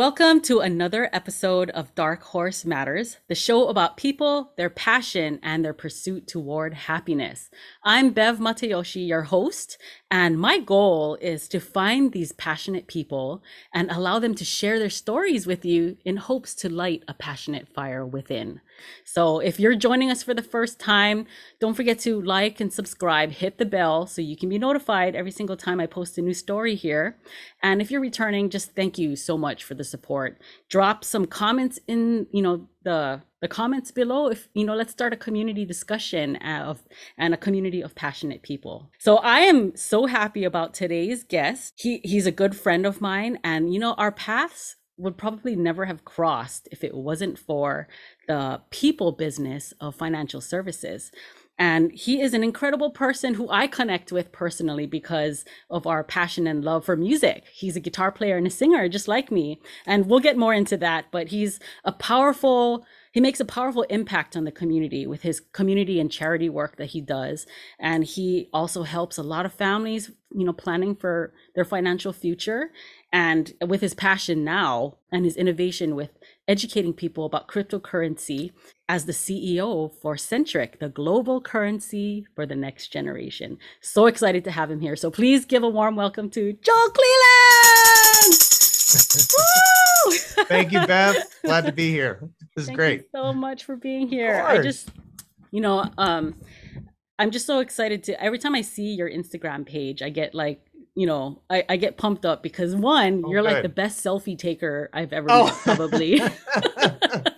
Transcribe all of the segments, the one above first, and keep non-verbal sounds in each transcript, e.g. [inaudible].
Welcome to another episode of Dark Horse Matters, the show about people, their passion, and their pursuit toward happiness. I'm Bev Matayoshi, your host, and my goal is to find these passionate people and allow them to share their stories with you in hopes to light a passionate fire within. So if you're joining us for the first time, don't forget to like and subscribe, hit the bell so you can be notified every single time I post a new story here. And if you're returning, just thank you so much for the support. Drop some comments in, you know, the the comments below if you know let's start a community discussion of and a community of passionate people so i am so happy about today's guest he he's a good friend of mine and you know our paths would probably never have crossed if it wasn't for the people business of financial services. And he is an incredible person who I connect with personally because of our passion and love for music. He's a guitar player and a singer, just like me. And we'll get more into that, but he's a powerful, he makes a powerful impact on the community with his community and charity work that he does. And he also helps a lot of families, you know, planning for their financial future. And with his passion now and his innovation with educating people about cryptocurrency as the CEO for Centric, the global currency for the next generation. So excited to have him here. So please give a warm welcome to Joel Cleland. [laughs] Thank you, Bev. [laughs] Glad to be here. This is Thank great. so much for being here. I just, you know, um, I'm just so excited to every time I see your Instagram page, I get like you know, I, I get pumped up because one, oh, you're good. like the best selfie taker I've ever oh. met, probably. [laughs] [laughs]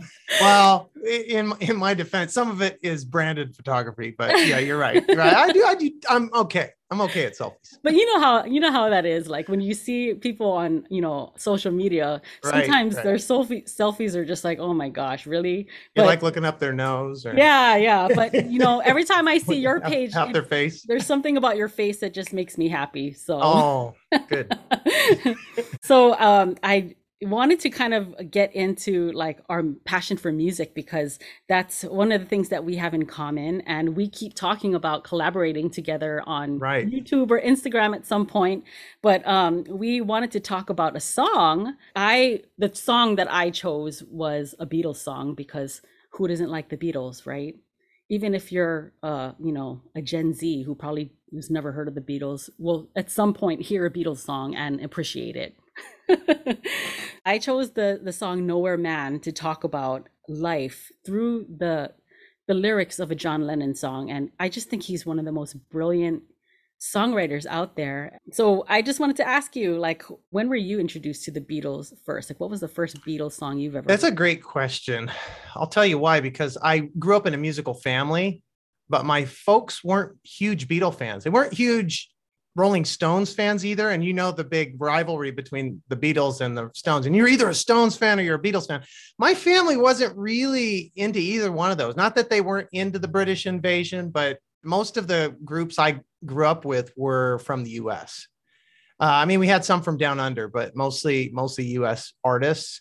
well, [laughs] in in my defense, some of it is branded photography, but yeah, you're right. You're right. I do. I do. I'm okay. I'm okay at selfies. But you know how you know how that is. Like when you see people on you know social media, right, sometimes right. their selfie selfies are just like, oh my gosh, really? But, you like looking up their nose. Or... Yeah, yeah. But [laughs] you know, every time I see your page, half their face. There's something about your face that just makes me happy. So. Oh, good. [laughs] so um, I wanted to kind of get into like our passion for music because that's one of the things that we have in common and we keep talking about collaborating together on right. youtube or instagram at some point. But um, we wanted to talk about a song. I the song that i chose was a beatles song because who doesn't like the beatles right? Even if you're uh, you know a gen z who probably has never heard of the beatles will at some point hear a beatles song and appreciate it [laughs] I chose the the song Nowhere Man to talk about life through the the lyrics of a John Lennon song and I just think he's one of the most brilliant songwriters out there. So I just wanted to ask you like when were you introduced to the Beatles first? Like what was the first Beatles song you've ever That's heard? a great question. I'll tell you why because I grew up in a musical family but my folks weren't huge Beatle fans. They weren't huge Rolling Stones fans either. And you know the big rivalry between the Beatles and the Stones. And you're either a Stones fan or you're a Beatles fan. My family wasn't really into either one of those. Not that they weren't into the British invasion, but most of the groups I grew up with were from the US. Uh, I mean, we had some from down under, but mostly mostly US artists.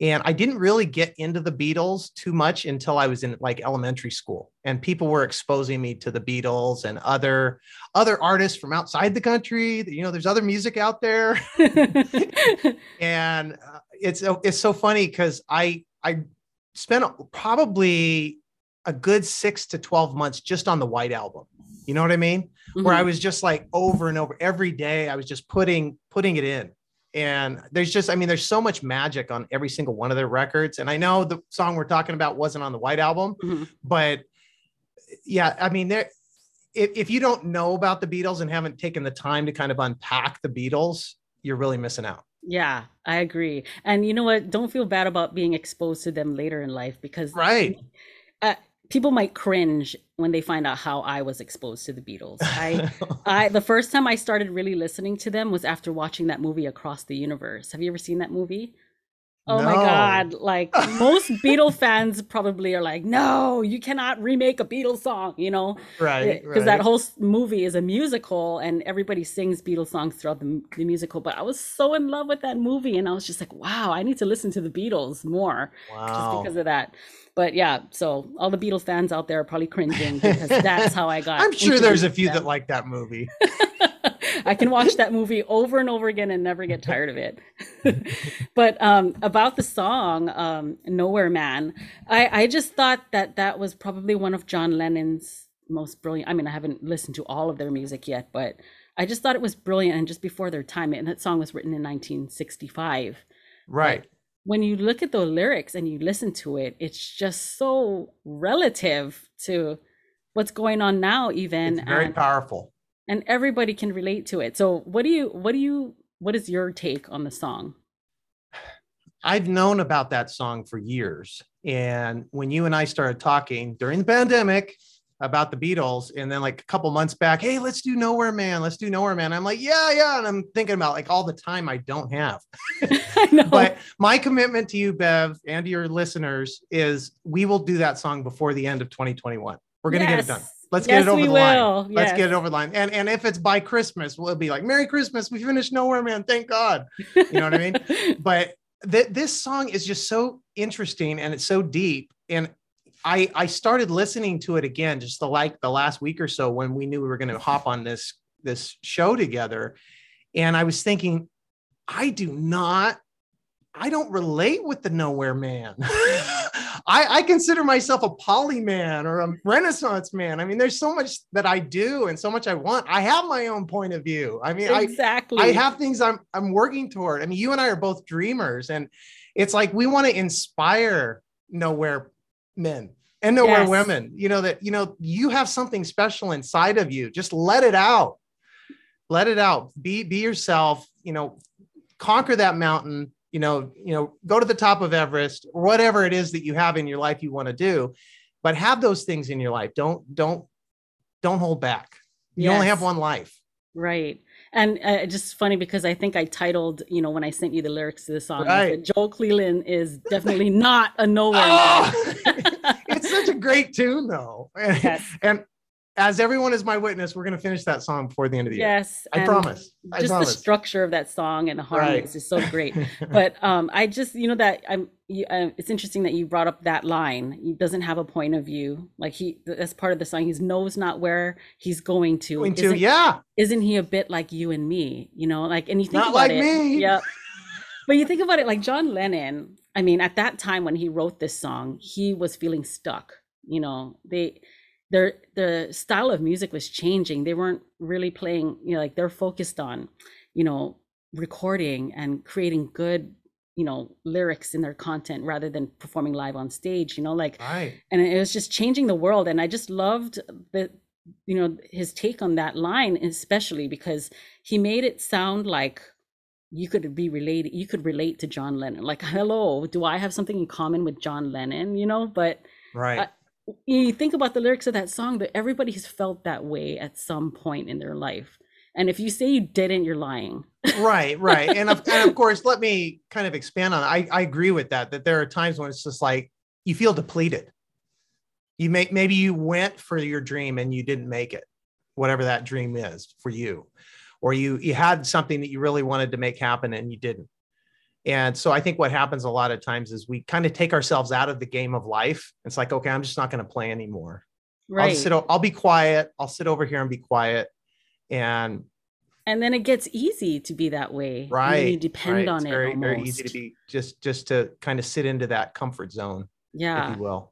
And I didn't really get into the Beatles too much until I was in like elementary school. And people were exposing me to the Beatles and other other artists from outside the country. You know, there's other music out there. [laughs] and uh, it's it's so funny because I I spent probably a good six to 12 months just on the White Album. You know what I mean? Mm-hmm. Where I mm-hmm. was just like over and over every day, I was just putting putting it in and there's just i mean there's so much magic on every single one of their records. And i know the song we're talking about wasn't on the white album mm-hmm. but yeah i mean there if, if you don't know about the beatles and haven't taken the time to kind of unpack the beatles you're really missing out. Yeah i agree. And you know what? Don't feel bad about being exposed to them later in life because right people might cringe when they find out how I was exposed to the Beatles. I, [laughs] I, the first time I started really listening to them was after watching that movie Across the Universe. Have you ever seen that movie? Oh no. my god! Like [laughs] most Beatle fans probably are like, no, you cannot remake a Beatles song, you know, right? Because right. that whole movie is a musical, and everybody sings Beatles songs throughout the, the musical. But I was so in love with that movie, and I was just like, wow, I need to listen to the Beatles more, wow. just because of that. But yeah, so all the Beatles fans out there are probably cringing because that's how I got. I'm sure there's a few them. that like that movie. [laughs] I can watch that movie over and over again and never get tired of it. [laughs] but um, about the song um, "Nowhere Man," I, I just thought that that was probably one of John Lennon's most brilliant. I mean, I haven't listened to all of their music yet, but I just thought it was brilliant and just before their time. And that song was written in 1965. Right. When you look at the lyrics and you listen to it, it's just so relative to what's going on now, even. It's very and, powerful. And everybody can relate to it. So what do you what do you what is your take on the song? I've known about that song for years. And when you and I started talking during the pandemic, about the Beatles. And then like a couple months back, hey, let's do Nowhere Man. Let's do Nowhere Man. I'm like, yeah, yeah. And I'm thinking about like all the time I don't have. [laughs] [laughs] I. But my commitment to you, Bev, and to your listeners is we will do that song before the end of 2021. We're gonna yes. get it done. Let's yes, get it over the will. line. Yes. Let's get it over the line. And and if it's by Christmas, we'll be like, Merry Christmas. We finished Nowhere Man. Thank God. You know what I mean? [laughs] But th- this song is just so interesting and it's so deep. And I I started listening to it again just the like the last week or so when we knew we were going to hop on this this show together, and I was thinking, I do not, I don't relate with the nowhere man. [laughs] [laughs] I, I consider myself a poly man or a renaissance man. I mean, there's so much that I do and so much I want. I have my own point of view. I mean, exactly. I, I have things I'm I'm working toward. I mean, you and I are both dreamers, and it's like we want to inspire nowhere men and nowhere yes. women you know that you know you have something special inside of you just let it out let it out be be yourself you know conquer that mountain you know you know go to the top of everest or whatever it is that you have in your life you want to do but have those things in your life don't don't don't hold back you yes. only have one life right and uh, just funny because I think I titled, you know, when I sent you the lyrics to the song, right. Joel Cleland is definitely not a nowhere. Oh, [laughs] [laughs] it's such a great tune, though. Yes. and as everyone is my witness, we're going to finish that song before the end of the year. Yes, I promise. I just promise. the structure of that song and the harmonies right. is so great. [laughs] but um, I just, you know, that I'm. You, uh, it's interesting that you brought up that line. He doesn't have a point of view. Like he, that's part of the song. He knows not where he's going to. Going to, isn't, yeah. Isn't he a bit like you and me? You know, like, and you think not about like it. me. Yeah. [laughs] but you think about it, like John Lennon. I mean, at that time when he wrote this song, he was feeling stuck. You know, they their the style of music was changing. They weren't really playing you know like they're focused on you know recording and creating good you know lyrics in their content rather than performing live on stage you know like right. and it was just changing the world. And i just loved the you know his take on that line especially because he made it sound like you could be related you could relate to john lennon. Like [laughs] hello do i have something in common with john lennon you know? But right. Uh, you think about the lyrics of that song that everybody has felt that way at some point in their life. And if you say you didn't you're lying. Right right. And of, and of [laughs] course let me kind of expand on I, I agree with that that there are times when it's just like you feel depleted. You make maybe you went for your dream and you didn't make it whatever that dream is for you. Or you you had something that you really wanted to make happen and you didn't and so I think what happens a lot of times is we kind of take ourselves out of the game of life. It's like, okay, I'm just not going to play anymore. Right. I'll sit. I'll be quiet. I'll sit over here and be quiet. And and then it gets easy to be that way. Right. You depend right. on it's it. Very, almost. very easy to be just just to kind of sit into that comfort zone. Yeah. If you will.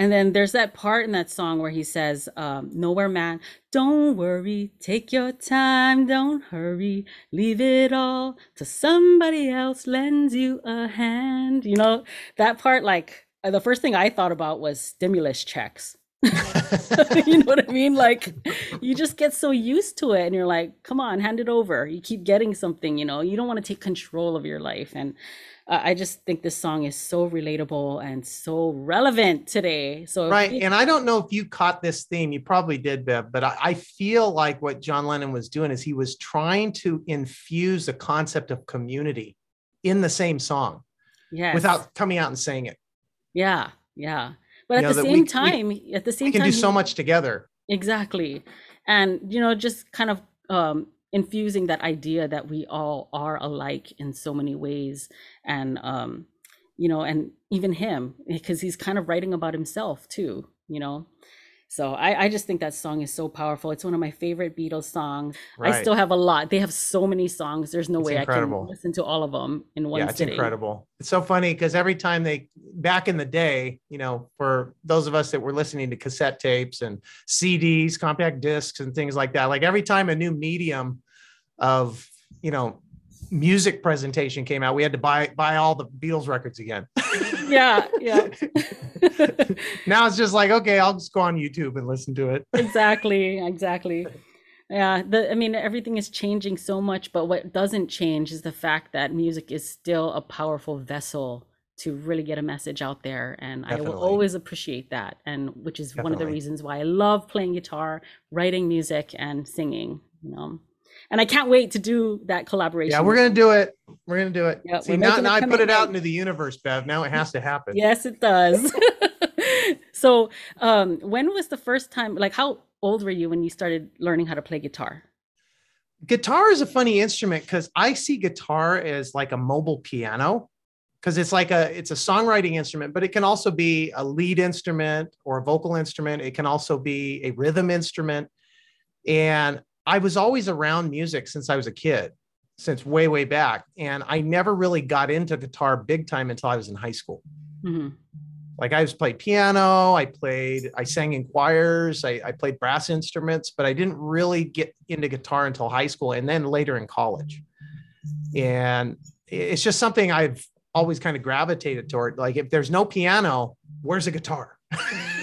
And then there's that part in that song where he says, um, Nowhere man, don't worry, take your time, don't hurry, leave it all to somebody else lends you a hand. You know, that part, like, uh, the first thing I thought about was stimulus checks. [laughs] you know what I mean? Like, you just get so used to it and you're like, come on, hand it over. You keep getting something, you know, you don't want to take control of your life. And uh, I just think this song is so relatable and so relevant today. So right, you- and I don't know if you caught this theme. You probably did, Bev, but I, I feel like what John Lennon was doing is he was trying to infuse the concept of community in the same song, yes. without coming out and saying it. Yeah, yeah. But at know, the same we, time, we, at the same time we can time, do so much together. Exactly, and you know, just kind of um, infusing that idea that we all are alike in so many ways. And um you know and even him because he's kind of writing about himself too you know So I, I just think that song is so powerful. It's one of my favorite Beatles songs. Right. I still have a lot. They have so many songs. There's no It's way I can listen to all of them in one yeah, it's sitting. incredible. It's so funny because every time they back in the day, you know, for those of us that were listening to cassette tapes and CDs, compact discs, and things like that, like every time a new medium of you know music presentation came out, we had to buy buy all the Beatles records again. [laughs] Yeah, yeah. [laughs] now it's just like okay, I'll just go on YouTube and listen to it. exactly, exactly. Yeah, the I mean everything is changing so much, but what doesn't change is the fact that music is still a powerful vessel to really get a message out there and I will always appreciate that and which is one of the reasons why I love playing guitar, writing music and singing, you know. And I can't wait to do that collaboration. Yeah, we're gonna do it. We're gonna do it. Yeah, See now, now I put it out into the universe, Bev. Now it has to happen. Yes, it does. [laughs] so, um, when was the first time? Like, how old were you when you started learning how to play guitar? guitar is a funny instrument because I see guitar as like a mobile piano because it's like a it's a songwriting instrument, but it can also be a lead instrument or a vocal instrument. It can also be a rhythm instrument. And I was always around music since I was a kid, since way, way back. And I never really got into guitar big time until I was in high school. Mhm. Like I was played piano, I played, I sang in choirs, I, I played brass instruments, but I didn't really get into guitar until high school and then later in college. And it's just something I've always kind of gravitated toward. Like if there's no piano, where's a guitar?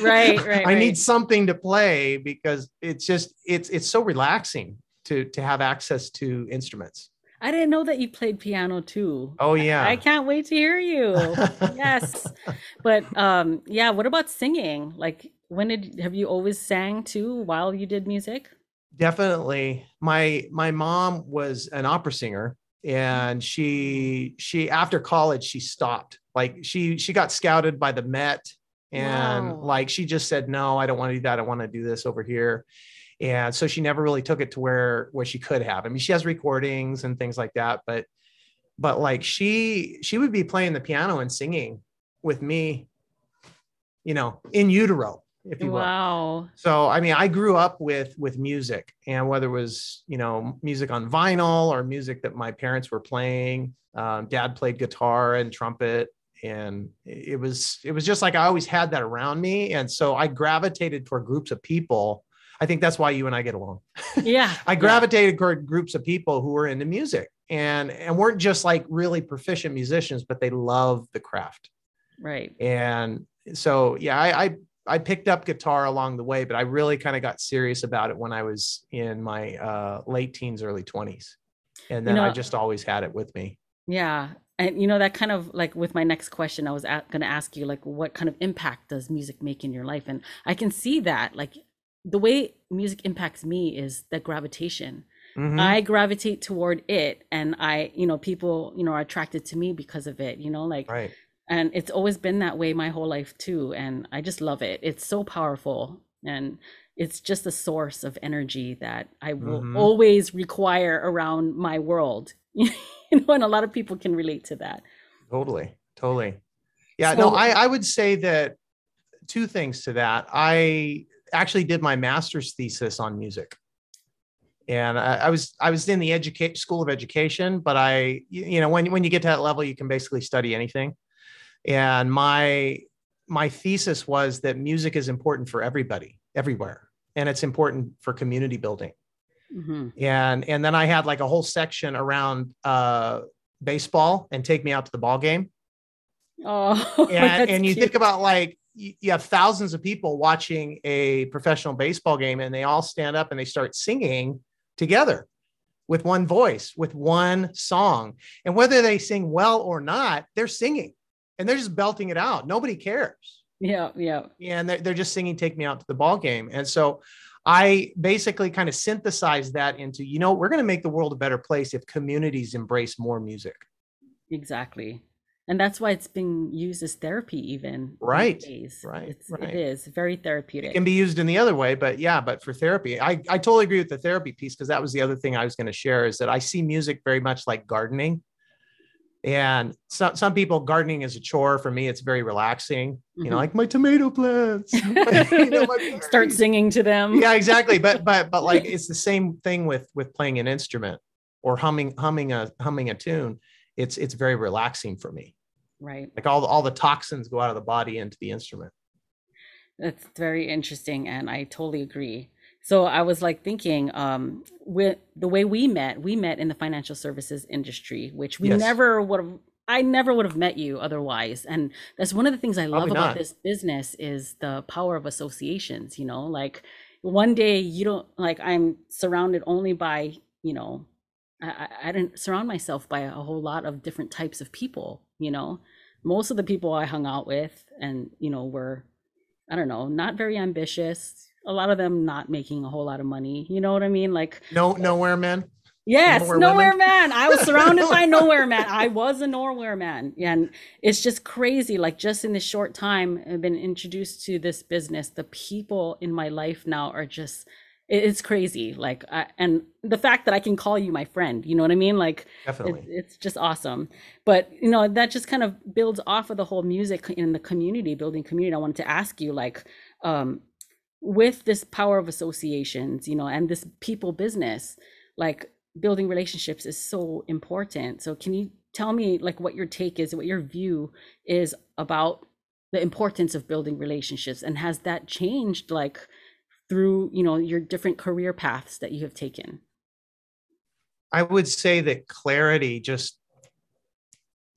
Right, [laughs] right, I need something to play because it's just it's it's so relaxing to to have access to instruments. I didn't know that you played piano too. Oh yeah. I can't wait to hear you. [laughs] yes. But um yeah, what about singing? Like when did have you always sang too while you did music? definitely my my mom was an opera singer and she she after college she stopped like she she got scouted by the met and Wow. like she just said no i don't want to do that i want to do this over here and so she never really took it to where where she could have i mean she has recordings and things like that but but like she she would be playing the piano and singing with me you know in utero if you will Wow. so I mean, I grew up with with music, and whether it was you know music on vinyl or music that my parents were playing. Um, Dad played guitar and trumpet, and it was it was just like I always had that around me, and so I gravitated toward groups of people. I think that's why you and I get along. [laughs] Yeah. I yeah. gravitated toward groups of people who were into music and and weren't just like really proficient musicians, but they love the craft Right. and so yeah I, I i picked up guitar along the way but i really kind of got serious about it when i was in my uh, late teens early 20s and then i know- just always had it with me Yeah. And you know that kind of like with my next question I was a- going to ask you like what kind of impact does music make in your life and I can see that like the way music impacts me is that gravitation. Mhm. I gravitate toward it and I you know people you know are attracted to me because of it, you know like right and it's always been that way my whole life too and I just love it. It's so powerful and it's just a source of energy that I will Mhm. always require around my world. [laughs] [laughs] you know and a lot of people can relate to that. totally totally yeah no i i would say that two things to that i actually did my master's thesis on music and I, I was I was in the educate school of education, but I you you know when when you get to that level, you can basically study anything. And my my thesis was that music is important for everybody, everywhere, and it's important for community building. Mhm. And and then I had like a whole section around uh, baseball and take me out to the ball game. Oh, [laughs] And, and you cute. think about like you you have thousands of people watching a professional baseball game, and they all stand up and they start singing together with one voice, with one song. And whether they sing well or not, they're singing and they're just belting it out. Nobody cares. Yeah, yeah. And they're, they're just singing Take Me Out to the Ball Game. And so I basically kind of synthesized that into, you know, we're going to make the world a better place if communities embrace more music. Exactly. And that's why it's being used as therapy even. Right, right, It's, right. It is very therapeutic. It can be used in the other way, but yeah, but for therapy, I, I totally agree with the therapy piece because that was the other thing I was going to share is that I see music very much like gardening. And some some people gardening is a chore. For me, it's very relaxing. You know, Mhm. like my tomato plants. [laughs] [laughs] You know, Start singing to them. yeah exactly but [laughs] but but like it's the same thing with with playing an instrument or humming humming a humming a tune it's it's very relaxing for me Right. like all the, all the toxins go out of the body into the instrument That's very interesting, and I totally agree. So I was like thinking, um, with the way we met, we met in the financial services industry, which we Yes. never would have. I never would have met you otherwise, and that's one of the things I love Probably about not. this business is the power of associations. You know, like one day you don't like I'm surrounded only by you know, I, I I didn't surround myself by a whole lot of different types of people. You know, most of the people I hung out with, and you know, were I don't know, not very ambitious. A lot of them not making a whole lot of money. You know what I mean? Like, no nowhere men yes, Nowhere nowhere, man. I was [laughs] surrounded by nowhere man. I was a nowhere man. And it's just crazy. Like, just in this short time, I've been introduced to this business. The people in my life now are just it's crazy. Like, I, and the fact that I can call you my friend, you know what I mean? Like, definitely it, it's just awesome but you know that just kind of builds off of the whole music in the community building community i wanted to ask you like um with this power of associations you know and this people business like building relationships is so important. So can you tell me like what your take is what your view is about the importance of building relationships? And has that changed like through you know your different career paths that you have taken? I would say that clarity just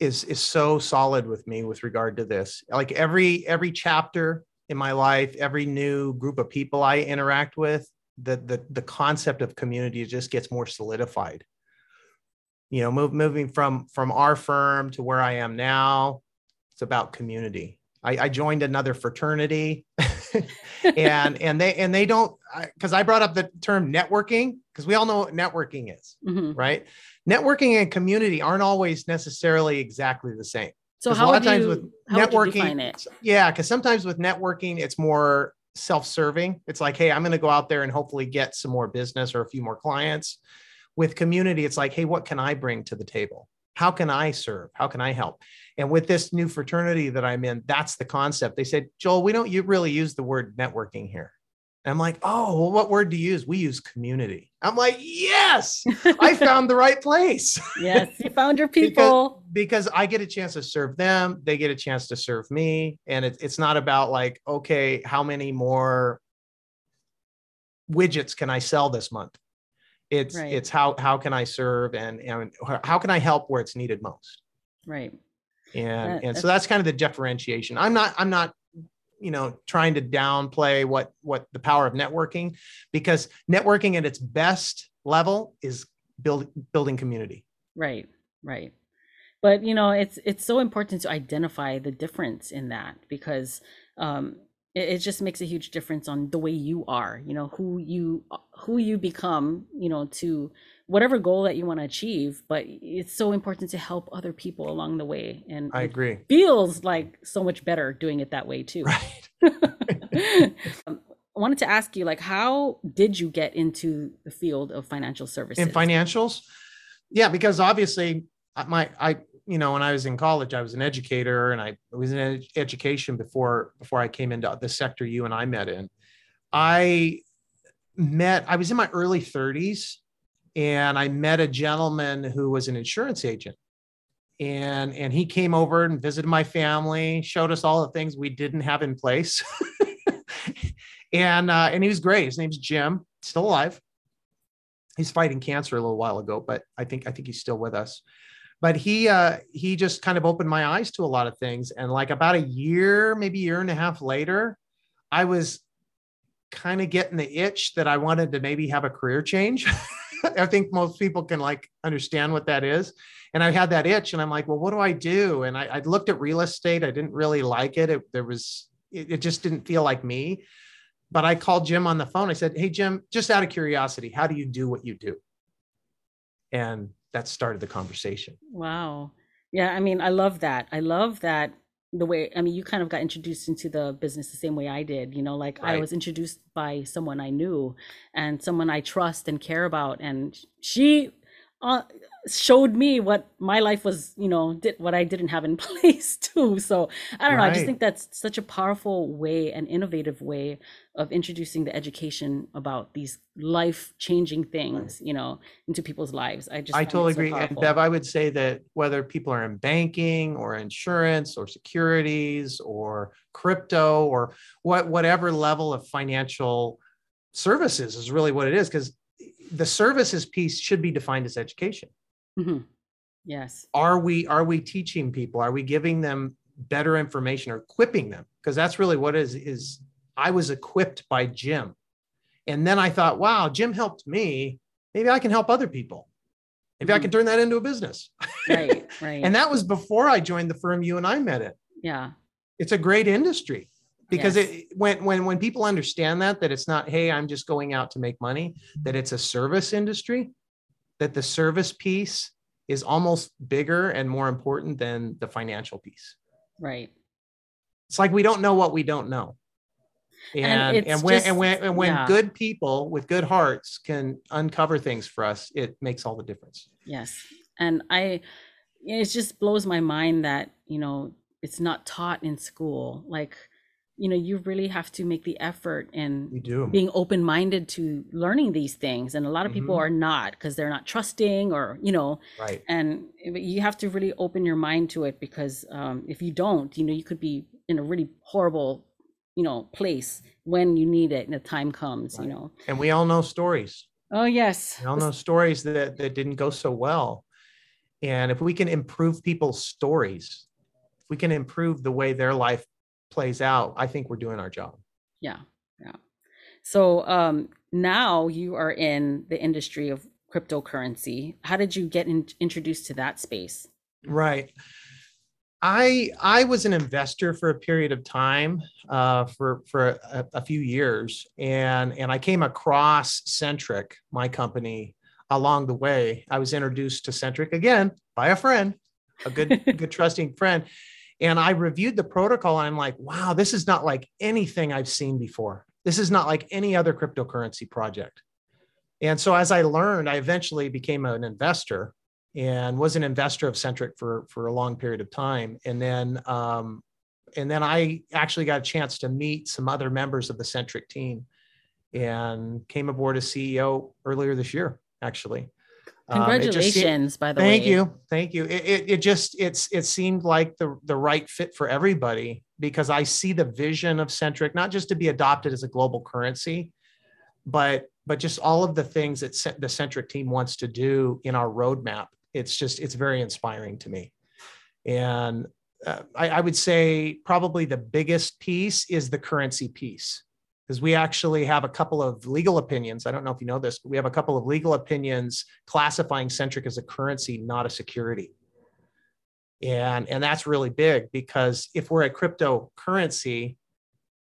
is is so solid with me with regard to this. Like every every chapter in my life every new group of people i interact with the the, the concept of community just gets more solidified. You know move, moving from from our firm to where i am now it's about community. I, I joined another fraternity [laughs] and and they and they don't because I, brought up the term networking because we all know what networking is Mhm. right? Networking and community aren't always necessarily exactly the same so how a lot of times you, with how would you networking define it? Yeah because sometimes with networking it's more self-serving. It's like hey i'm going to go out there and hopefully get some more business or a few more clients. With community it's like hey what can i bring to the table? How can i serve? How can i help? And with this new fraternity that i'm in that's the concept. They said joel we don't you really use the word networking here. And i'm like oh well what word do you use? We use community. I'm like yes! I [laughs] found the right place. Yes, you found your [laughs] people. Because I get a chance to serve them, they get a chance to serve me, and it, it's not about like, okay, how many more widgets can I sell this month? It's Right. it's how how can I serve and and how can I help where it's needed most, right. and That- and so that's kind of the differentiation. I'm not I'm not you know trying to downplay what what the power of networking because networking at its best level is build, building community Right. Right. But you know, it's it's so important to identify the difference in that because um it, it just makes a huge difference on the way you are, you know, who you who you become, you know, to whatever goal that you want to achieve. But it's so important to help other people along the way. And i it agree feels like so much better doing it that way too. right [laughs] um, I wanted to ask you, like, how did you get into the field of financial services? in financials yeah because obviously my i you know when i was in college i was an educator and i was in ed- education before before i came into the sector you and i met in. I met i was in my early 30s and i met a gentleman who was an insurance agent. And and he came over and visited my family showed us all the things we didn't have in place. [laughs] And uh, and he was great. His name's jim still alive. He's fighting cancer a little while ago, but I think I think he's still with us. But he uh, he just kind of opened my eyes to a lot of things, and like about a year, maybe a year and a half later, I was kind of getting the itch that I wanted to maybe have a career change. [laughs] I think most people can like understand what that is. And I had that itch, and I'm like, well, what do I do? And I, I looked at real estate. I didn't really like it. it there was it, it just didn't feel like me but I called Jim on the phone. I said, Hey, Jim, just out of curiosity, how do you do what you do? And that started the conversation. Wow. Yeah, I mean, I love that. I love that the way, I mean, you kind of got introduced into the business the same way I did, you know, like I was introduced by someone I knew and someone I trust and care about. And she, uh, showed me what my life was, you know, did what I didn't have in [laughs] place too. So I don't know. I just think that's such a powerful way and innovative way of introducing the education about these life changing things, you know, into people's lives. I just I totally so agree. And. Bev, I would say that whether people are in banking or insurance or securities or crypto or what whatever level of financial services is really what it is, because the services piece should be defined as education. Mhm. Yes. Are we are we teaching people? Are we giving them better information or equipping them? Because that's really what is is I was equipped by Jim. And then I thought, wow, Jim helped me. Maybe I can help other people. Maybe I Mhm. can turn that into a business. Right. [laughs] Right. and that was before I joined the firm you and I met it. yeah. It's a great industry because Yes. it when when when people understand that that it's not hey I'm just going out to make money that it's a service industry that the service piece is almost bigger and more important than the financial piece. Right. It's like we don't know what we don't know. And And and, when just- and when and when yeah. good people with good hearts can uncover things for us, it makes all the difference. Yes. And I, it just blows my mind that, you know, it's not taught in school. Like, you know, you really have to make the effort do. being open minded to learning these things. And a lot of people Mhm. are not because they're not trusting or, you know, Right. and you have to really open your mind to it because um, if you don't, you know, you could be in a really horrible, you know, place when you need it and the time comes, you know. And we all know stories. Oh, yes. We all know stories that, that didn't go so well. And if we can improve people's stories, if we can improve the way their life plays out, I think we're doing our job. Yeah, yeah. So um, now you are in the industry of cryptocurrency. How did you get in, introduced to that space? Right. I I was an investor for a period of time, uh, for for a, a few years, and and I came across Centric, my company, along the way. I was introduced to Centric again by a friend, a good [laughs] good trusting friend, and I reviewed the protocol. And I'm like, wow, this is not like anything I've seen before. This is not like any other cryptocurrency project. And so as I learned, I eventually became an investor and was an investor of Centric for for a long period of time. And then um, and then I actually got a chance to meet some other members of the Centric team, and came aboard as CEO earlier this year. Actually, Um, Congratulations, by the thank way. Thank you, thank you. It, it it just it's it seemed like the the right fit for everybody because I see the vision of Centric not just to be adopted as a global currency, but but just all of the things that the Centric team wants to do in our roadmap. It's just it's very inspiring to me, and uh, I, I would say probably the biggest piece is the currency piece because we actually have a couple of legal opinions. I don't know if you know this, but we have a couple of legal opinions classifying Centric as a currency, not a security. And, and that's really big because if we're a cryptocurrency,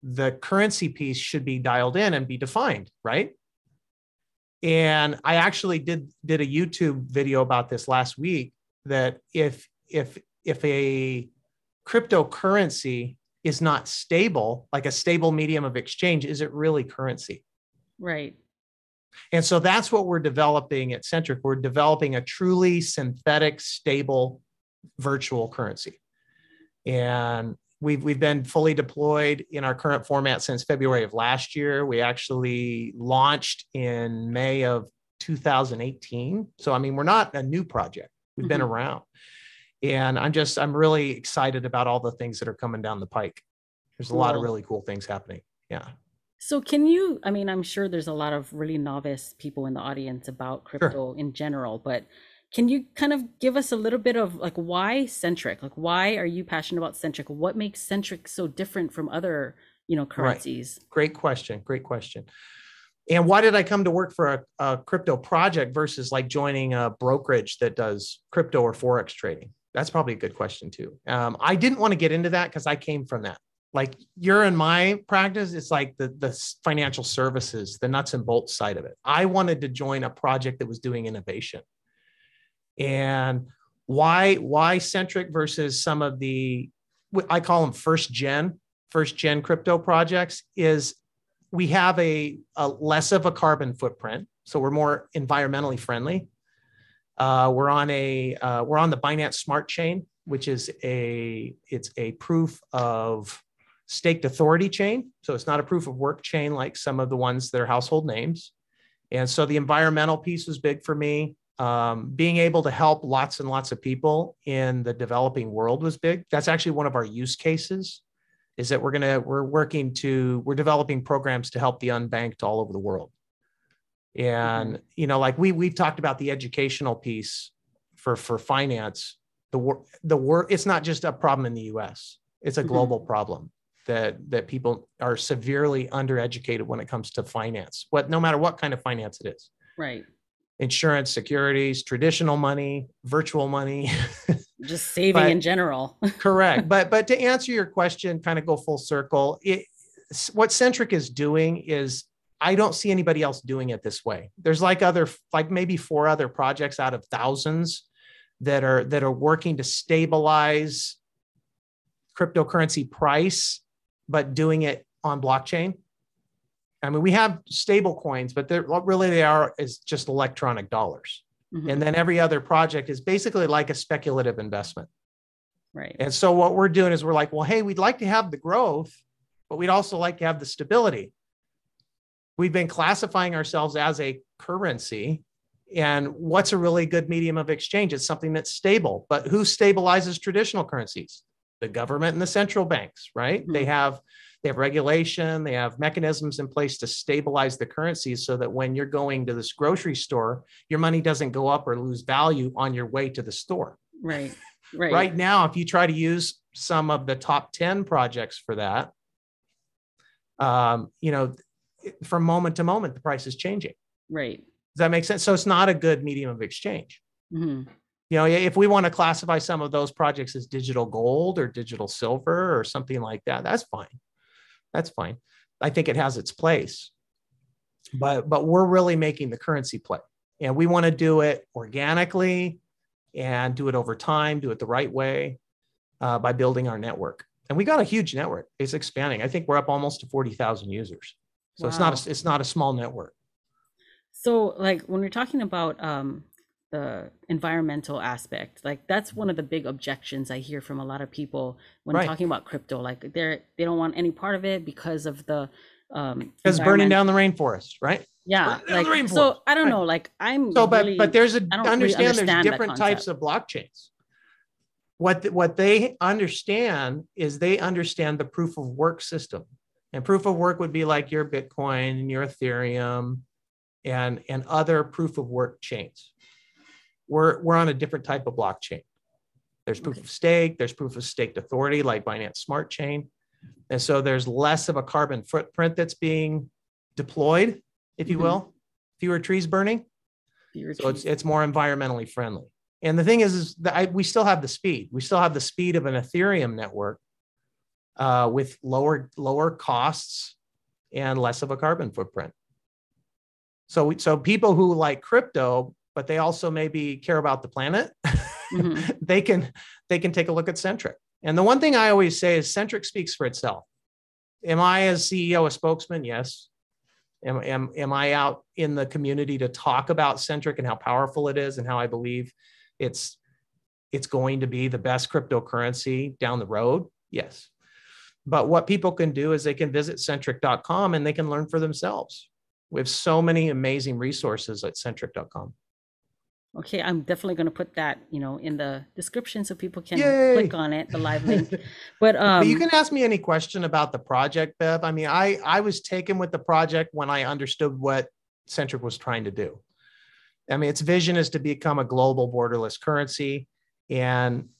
the currency piece should be dialed in and be defined, right? And I actually did did a YouTube video about this last week that if if if a cryptocurrency is not stable, like a stable medium of exchange, is it really currency? Right. And so that's what we're developing at Centric. We're developing a truly synthetic, stable virtual currency. And we've, we've been fully deployed in our current format since February of last year. We actually launched in May of 2018. So, I mean, we're not a new project, we've been Mhm. around. And I'm just, I'm really excited about all the things that are coming down the pike. There's a lot of really cool things happening. Yeah. So can you, I mean, I'm sure there's a lot of really novice people in the audience about crypto in general, but can you kind of give us a little bit of like why centric? Like why are you passionate about centric? What makes centric so different from other, you know, currencies? Great question. Great question. And why did I come to work for a, a crypto project versus like joining a brokerage that does crypto or forex trading? That's probably a good question too. Um, I didn't want to get into that because I came from that. Like you're in my practice, it's like the the financial services, the nuts and bolts side of it. I wanted to join a project that was doing innovation. And why why centric versus some of the I call them first gen first gen crypto projects is we have a, a less of a carbon footprint so we're more environmentally friendly Uh, we're on a uh, we're on the Binance Smart Chain, which is a it's a proof of staked authority chain. So it's not a proof of work chain like some of the ones that are household names. And so the environmental piece was big for me. Um, being able to help lots and lots of people in the developing world was big. That's actually one of our use cases. Is that we're gonna we're working to we're developing programs to help the unbanked all over the world. And mm-hmm. you know, like we we've talked about the educational piece for for finance. The work the work it's not just a problem in the U.S. It's a mm-hmm. global mm-hmm. problem that that people are severely undereducated when it comes to finance. What no matter what kind of finance it is. Right. Insurance, securities, traditional money, virtual money. [laughs] Just saving but, in general. [laughs] correct. But but to answer your question, kind of go full circle. It what Centric is doing is I don't see anybody else doing it this way. There's like other, like maybe four other projects out of thousands that are that are working to stabilize cryptocurrency price, but doing it on blockchain. I mean, we have stable coins, but they're what really they are is just electronic dollars. Mm-hmm. And then every other project is basically like a speculative investment. Right. And so what we're doing is we're like, well, hey, we'd like to have the growth, but we'd also like to have the stability we've been classifying ourselves as a currency. And what's a really good medium of exchange? It's something that's stable. But who stabilizes traditional currencies? The government and the central banks, right? Mm-hmm. They have they have regulation, they have mechanisms in place to stabilize the currencies so that when you're going to this grocery store, your money doesn't go up or lose value on your way to the store. Right. [laughs] Right. right now, if you try to use some of the top 10 projects for that, um, you know, from moment to moment, the price is changing. Right. Does that make sense? So it's not a good medium of exchange. Mm-hmm. You know, if we want to classify some of those projects as digital gold or digital silver or something like that, that's fine. That's fine. I think it has its place. But but we're really making the currency play. And we want to do it organically and do it over time, do it the right way uh, by building our network. And we got a huge network. It's expanding. I think we're up almost to 40,000 users. So wow. it's not a, it's not a small network. So like when we're talking about um, the environmental aspect, like that's one of the big objections I hear from a lot of people when right. talking about crypto. Like they're they don't want any part of it because of the um because burning down the rainforest, right? Yeah, like so I don't right. know. Like I'm so, but really, but there's a understand, really understand there's different types of blockchains. What what they understand is they understand the proof of work system and proof of work would be like your Bitcoin and your Ethereum and, and other proof of work chains. We're, we're on a different type of blockchain. There's proof okay. of stake, there's proof of staked authority like Binance Smart Chain. And so there's less of a carbon footprint that's being deployed, if you mm-hmm. will, fewer trees burning. Fewer so trees. it's, it's more environmentally friendly. And the thing is, is that I, we still have the speed. We still have the speed of an Ethereum network uh, with lower lower costs and less of a carbon footprint. So, so people who like crypto, but they also maybe care about the planet, mm-hmm. [laughs] they can they can take a look at Centric. And the one thing I always say is Centric speaks for itself. Am I as CEO a spokesman? Yes. Am, am, am I out in the community to talk about Centric and how powerful it is and how I believe it's it's going to be the best cryptocurrency down the road? Yes. But what people can do is they can visit centric.com and they can learn for themselves. We have so many amazing resources at centric.com. Okay, I'm definitely going to put that, you know, in the description so people can Yay! click on it, the live link. But, um, [laughs] but you can ask me any question about the project, Bev. I mean, I I was taken with the project when I understood what Centric was trying to do. I mean, its vision is to become a global borderless currency, and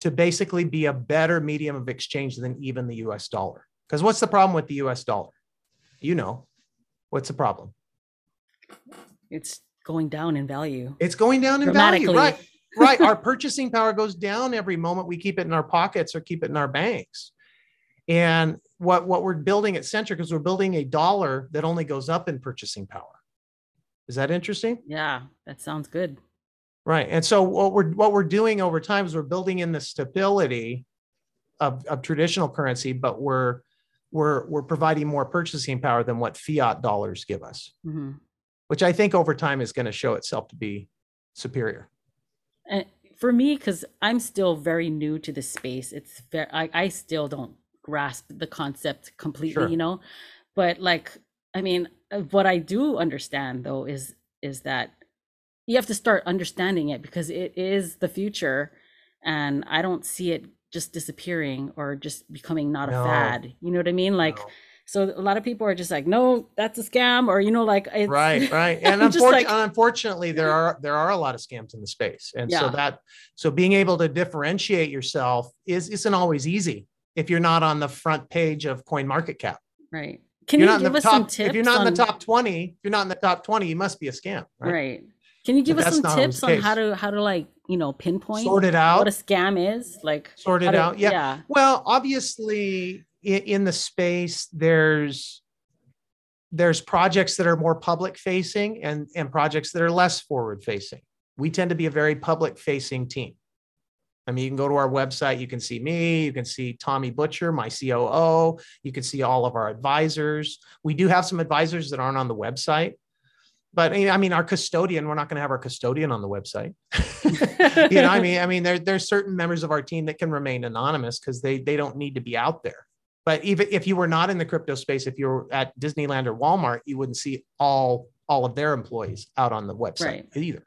to basically be a better medium of exchange than even the US dollar. Because what's the problem with the US dollar? You know, what's the problem? It's going down in value. It's going down in value, right? [laughs] right. Our purchasing power goes down every moment we keep it in our pockets or keep it in our banks. And what, what we're building at Centric is we're building a dollar that only goes up in purchasing power. Is that interesting? Yeah, that sounds good. Right. And so what we're what we're doing over time is we're building in the stability of, of traditional currency, but we're we're we're providing more purchasing power than what fiat dollars give us. Mm-hmm. Which I think over time is going to show itself to be superior. And for me, because I'm still very new to the space, it's very I, I still don't grasp the concept completely, Sure. you know. But like, I mean, uh, what I do understand though is is that you have to start understanding it because it is the future, and I don't see it just disappearing or just becoming not a fad. You know what I mean? Like, No. so a lot of people are just like, no, that's a scam, or you know, like it's right right [laughs] and like- unfortunately there are there are a lot of scams in the space and so that so being able to differentiate yourself is isn't always easy if you're not on the front page of CoinMarketCap right. Can you're you give us some tips? if you're not in the top 20 if you're not in the top 20 you must be a scam right, right. Can you give us some tips on how to how to like you know pinpoint sort it out. what a scam is? Like sort it to- out. Yeah. yeah, well obviously in, in the space there's there's projects that are more public facing and and projects that are less forward facing we tend to be a very public facing team. I mean you can go to our website you can see me you can see tommy butcher my coo you can see all of our advisors. We do have some advisors that aren't on the website but eh, i mean our custodian we're not going to have our custodian on the website [laughs] you know, I mean, I mean, there, there's certain members of our team that can remain anonymous because they they don't need to be out there. But even if you were not in the crypto space, if you were at Disneyland or Walmart, you wouldn't see all all of their employees out on the website Right. either.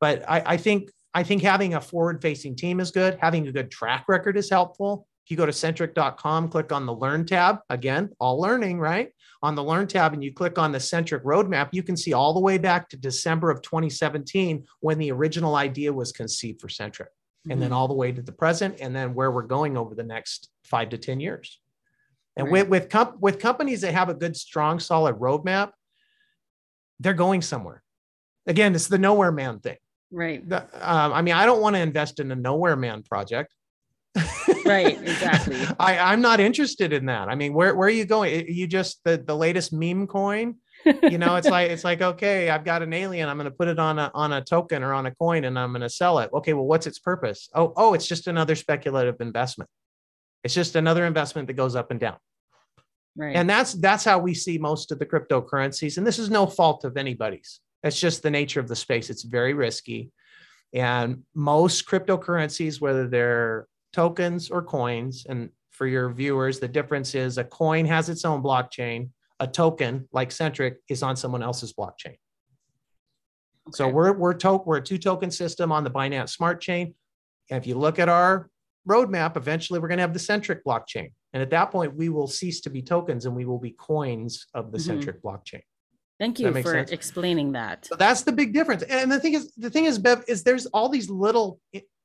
But I, I think I think having a forward facing team is good. Having a good track record is helpful. You go to centric.com, click on the learn tab again, all learning, right? On the learn tab, and you click on the centric roadmap, you can see all the way back to December of 2017 when the original idea was conceived for centric, and then Mhm. all the way to the present, and then where we're going over the next five to 10 years. And Right. with with, comp- with companies that have a good, strong, solid roadmap, they're going somewhere. Again, it's the nowhere man thing. right, The- um, I mean, I don't want to invest in a nowhere man project. Right, [laughs] exactly. I, I'm not interested in that. I mean, where, where are you going? You just the, the latest meme coin? You know, it's like it's like, okay, I've got an alien. I'm going to put it on a on a token or on a coin and I'm going to sell it. Okay, well, what's its purpose? Oh, oh, it's just another speculative investment. It's just another investment that goes up and down. right, And that's that's how we see most of the cryptocurrencies. And this is no fault of anybody's. It's just the nature of the space. It's very risky. And most cryptocurrencies, whether they're tokens or coins, and for your viewers, the difference is a coin has its own blockchain. A token like Centric is on someone else's blockchain. So we're we're to, we're a two token system on the Binance Smart Chain. And if you look at our roadmap, eventually we're going to have the Centric blockchain. And at that point, we will cease to be tokens and we will be coins of the Mhm. Centric blockchain. Thank you for sense? explaining that. So that's the big difference. And the thing is, the thing is, Bev, is there's all these little,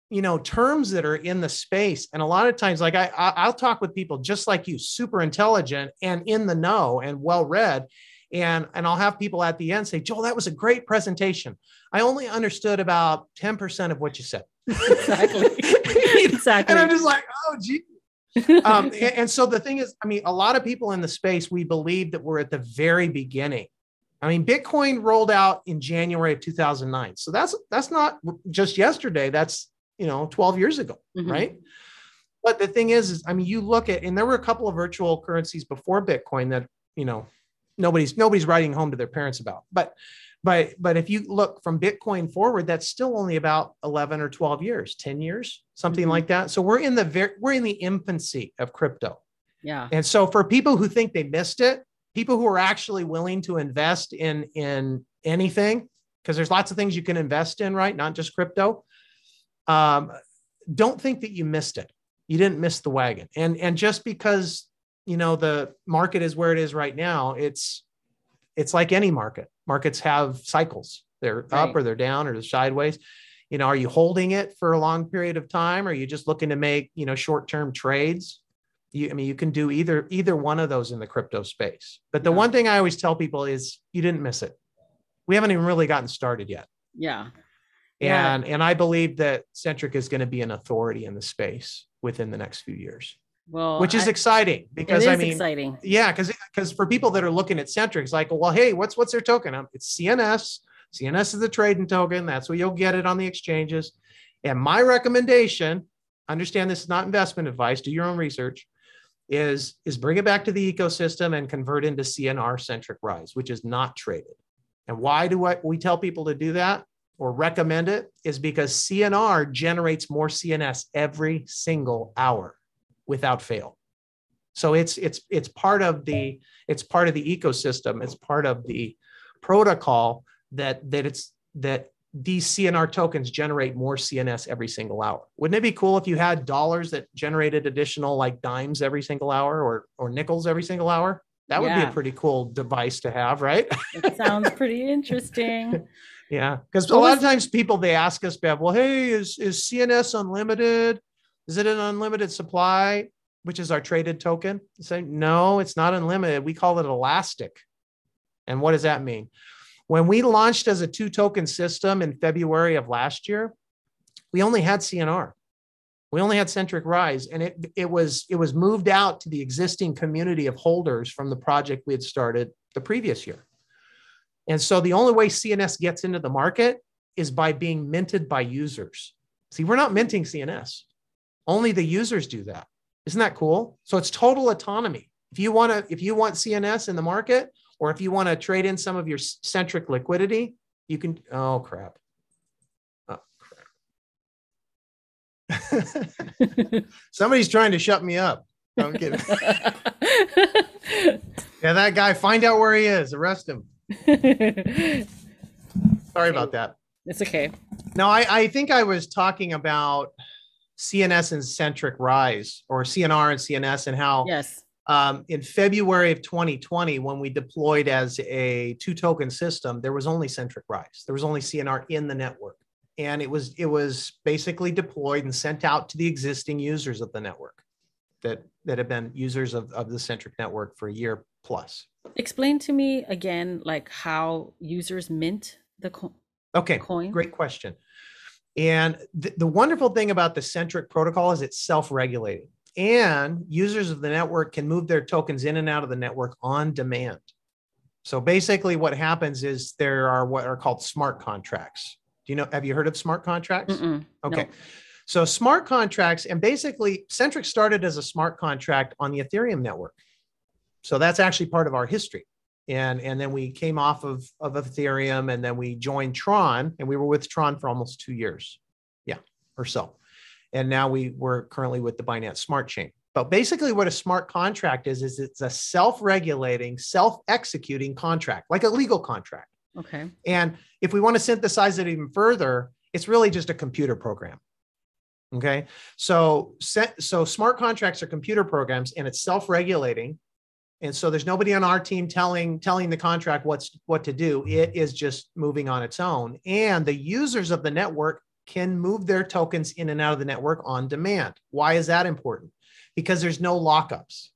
you know, terms that are in the space. And a lot of times, like I, I I'll talk with people just like you, super intelligent and in the know and well read. And, and I'll have people at the end say, Joel, that was a great presentation. I only understood about 10% of what you said. [laughs] Exactly. [laughs] exactly. and I'm just like, oh, gee. Um, [laughs] and, and so the thing is, I mean, a lot of people in the space, we believe that we're at the very beginning. I mean, Bitcoin rolled out in January of 2009. So that's that's not just yesterday. That's you know 12 years ago, Mhm. right? But the thing is, is I mean, you look at, and there were a couple of virtual currencies before Bitcoin that you know nobody's nobody's writing home to their parents about. But but but if you look from Bitcoin forward, that's still only about 11 or 12 years, 10 years, something Mhm. like that. So we're in the very we're in the infancy of crypto. yeah. And so for people who think they missed it, people who are actually willing to invest in in anything, because there's lots of things you can invest in, right? Not just crypto. Um, don't think that you missed it. You didn't miss the wagon. And and just because you know the market is where it is right now, it's it's like any market. Markets have cycles. They're up or they're down or they're sideways. You know, are you holding it for a long period of time? Or are you just looking to make, you know, short-term trades? You, I mean, you can do either either one of those in the crypto space. But the Yeah. one thing I always tell people is you didn't miss it. We haven't even really gotten started yet. Yeah. And and I believe that Centric is going to be an authority in the space within the next few years, Well, which is I- exciting because is I mean, exciting. yeah, because because for people that are looking at Centric, it's like, well, hey, what's what's their token? Um, It's CNS. CNS is the trading token. That's where you'll get it on the exchanges. And my recommendation, understand this is not investment advice. Do your own research. Is is bring it back to the ecosystem and convert into CNR centric rise, which is not traded. And why do I, we tell people to do that? Or recommend it is because CNR generates more CNS every single hour without fail. So it's it's it's part of the it's part of the ecosystem. It's part of the protocol that that it's that these CNR tokens generate more CNS every single hour. Wouldn't it be cool if you had dollars that generated additional like dimes every single hour or or nickels every single hour? That would yeah. be a pretty cool device to have, right? it sounds pretty interesting. [laughs] yeah, because a lot of times people they ask us, Bev, well, hey, is is CNS unlimited? Is it an unlimited supply? Which is our traded token? Say no, it's not unlimited. We call it elastic. And what does that mean? When we launched as a two token system in February of last year, we only had CNR. We only had Centric Rise, and it it was it was moved out to the existing community of holders from the project we had started the previous year. And so the only way CNS gets into the market is by being minted by users. See, we're not minting CNS. Only the users do that. Isn't that cool? So it's total autonomy. If you want to if you want CNS in the market, or if you want to trade in some of your centric liquidity, you can. Oh, crap. Oh, crap. [laughs] Somebody's trying to shut me up. I'm kidding. [laughs] yeah, that guy, find out where he is, arrest him. Sorry about that. It's okay. No, I, I think I was talking about CNS and centric rise or CNR and CNS and how yes um, in February of 2020, when we deployed as a two token system, there was only Centric Rise. There was only CNR in the network. And it was it was basically deployed and sent out to the existing users of the network that that have been users of, of the Centric network for a year plus. Explain to me again like how users mint the, coin. okay, coin. Great question. And th- the wonderful thing about the Centric protocol is it's self-regulating and users of the network can move their tokens in and out of the network on demand. So basically, what happens is there are what are called smart contracts. Do you know? Have you heard of smart contracts? Mm-mm, okay. No. So smart contracts, and basically, Centric started as a smart contract on the Ethereum network. So that's actually part of our history. And, and then we came off of, of Ethereum and then we joined Tron and we were with Tron for almost two years. Yeah, or so and now we we're currently with the Binance Smart Chain. But basically, what a smart contract is is it's a self-regulating, self-executing contract, like a legal contract. Okay. And if we want to synthesize it even further, it's really just a computer program. Okay. So so smart contracts are computer programs, and it's self-regulating. And so there's nobody on our team telling telling the contract what's what to do. It is just moving on its own. And the users of the network can move their tokens in and out of the network on demand. Why is that important? Because there's no lockups.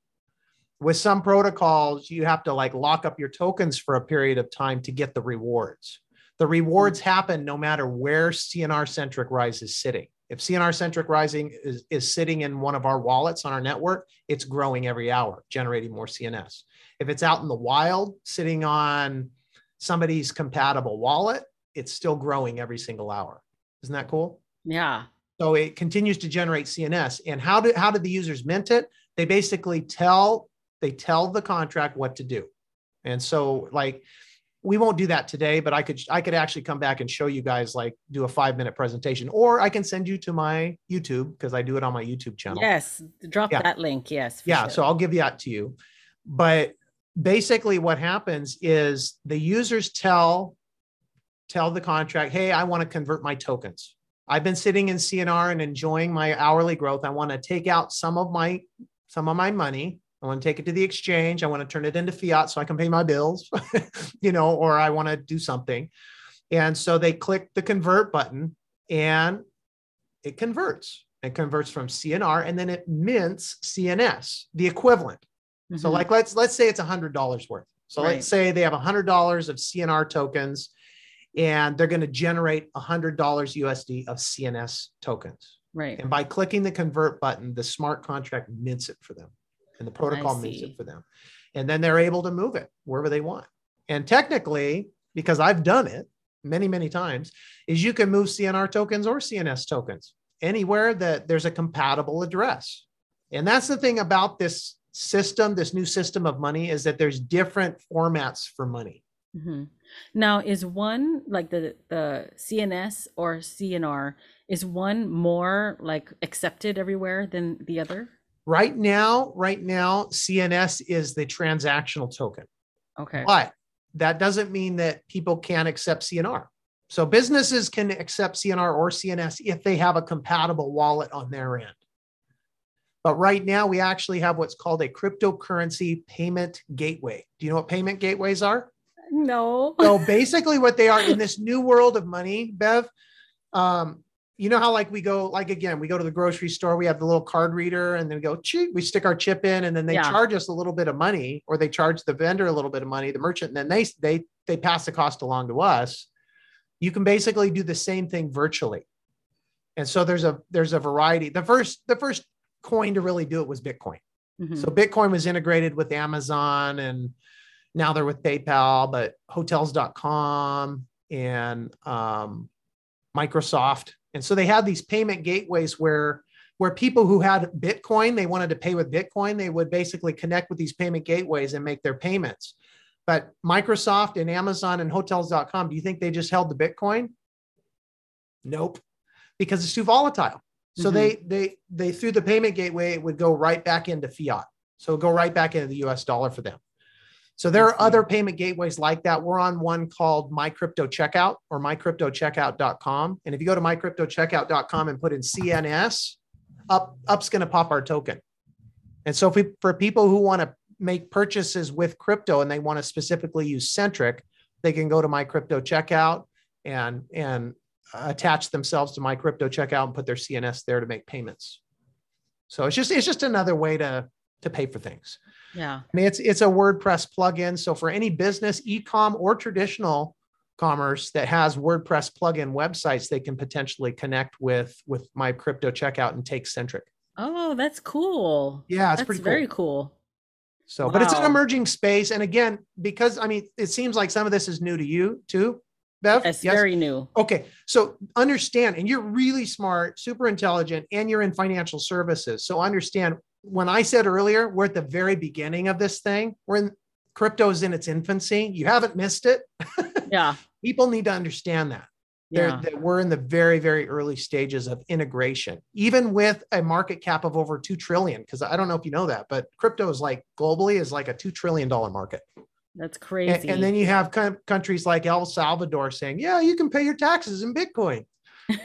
With some protocols, you have to like lock up your tokens for a period of time to get the rewards. The rewards happen no matter where CNR centric rise is sitting. If CNR centric rising is, is sitting in one of our wallets on our network, it's growing every hour, generating more CNS. If it's out in the wild, sitting on somebody's compatible wallet, it's still growing every single hour. Isn't that cool? Yeah. So it continues to generate CNS. And how did how did the users mint it? They basically tell they tell the contract what to do. And so like we won't do that today, but I could I could actually come back and show you guys like do a five minute presentation, or I can send you to my YouTube because I do it on my YouTube channel. Yes, drop yeah. that link. Yes. Yeah, sure. so I'll give that to you. But basically, what happens is the users tell tell the contract, hey, I want to convert my tokens. I've been sitting in CNR and enjoying my hourly growth. I want to take out some of my some of my money. I want to take it to the exchange. I want to turn it into fiat so I can pay my bills, [laughs] you know, or I want to do something. And so they click the convert button and it converts. It converts from CNR and then it mints CNS, the equivalent. Mm-hmm. So like let's let's say it's hundred dollars worth. So right. let's say they have hundred dollars of CNR tokens and they're going to generate $100 USD of CNS tokens. Right. And by clicking the convert button, the smart contract mints it for them and the protocol mints it for them. And then they're able to move it wherever they want. And technically, because I've done it many, many times, is you can move CNR tokens or CNS tokens anywhere that there's a compatible address. And that's the thing about this system, this new system of money, is that there's different formats for money. hmm Now, is one like the the CNS or CNR, is one more like accepted everywhere than the other? Right now, right now, CNS is the transactional token. Okay. But that doesn't mean that people can't accept CNR. So businesses can accept CNR or CNS if they have a compatible wallet on their end. But right now, we actually have what's called a cryptocurrency payment gateway. Do you know what payment gateways are? No. So basically, what they are in this new world of money, Bev, um, you know how like we go, like again, we go to the grocery store, we have the little card reader, and then we go, cheap, we stick our chip in, and then they Yeah. charge us a little bit of money, or they charge the vendor a little bit of money, the merchant, and then they they they pass the cost along to us. You can basically do the same thing virtually. And so there's a there's a variety. The first the first coin to really do it was Bitcoin. Mhm. So Bitcoin was integrated with Amazon and now they're with PayPal, but hotels.com and um, Microsoft. And so they had these payment gateways where where people who had Bitcoin, they wanted to pay with Bitcoin, they would basically connect with these payment gateways and make their payments. But Microsoft and Amazon and hotels.com, do you think they just held the Bitcoin? Nope. Because it's too volatile. So Mhm. they they they through the payment gateway, it would go right back into fiat. So go right back into the US dollar for them. So there are other payment gateways like that. We're on one called My Crypto Checkout or mycryptocheckout.com. And if you go to mycryptocheckout.com and put in CNS, up up's going to pop our token. And so if we, for people who want to make purchases with crypto and they want to specifically use Centric, they can go to my crypto checkout and and attach themselves to my crypto checkout and put their CNS there to make payments. So it's just it's just another way to to pay for things. Yeah. I mean, it's it's a WordPress plugin. So for any business, e-com or traditional commerce that has WordPress plugin websites, they can potentially connect with with my crypto checkout and take Centric. Oh, that's cool. Yeah, it's That's pretty cool. very cool. So, but it's an emerging space. And again, because I mean, it seems like some of this is new to you too, Bev. Yes, very new. Okay. So understand, and you're really smart, super intelligent, and you're in financial services. So understand when I said earlier, we're at the very beginning of this thing. We're in crypto's in its infancy. You haven't missed it. [laughs] Yeah. People need to understand that. Yeah. that we're in the very, very early stages of integration, even with a market cap of over two trillion. Because I don't know if you know that, but crypto is like globally is like a two trillion dollar market. That's crazy. and then you have coun- countries like El Salvador saying, "Yeah, you can pay your taxes in Bitcoin,"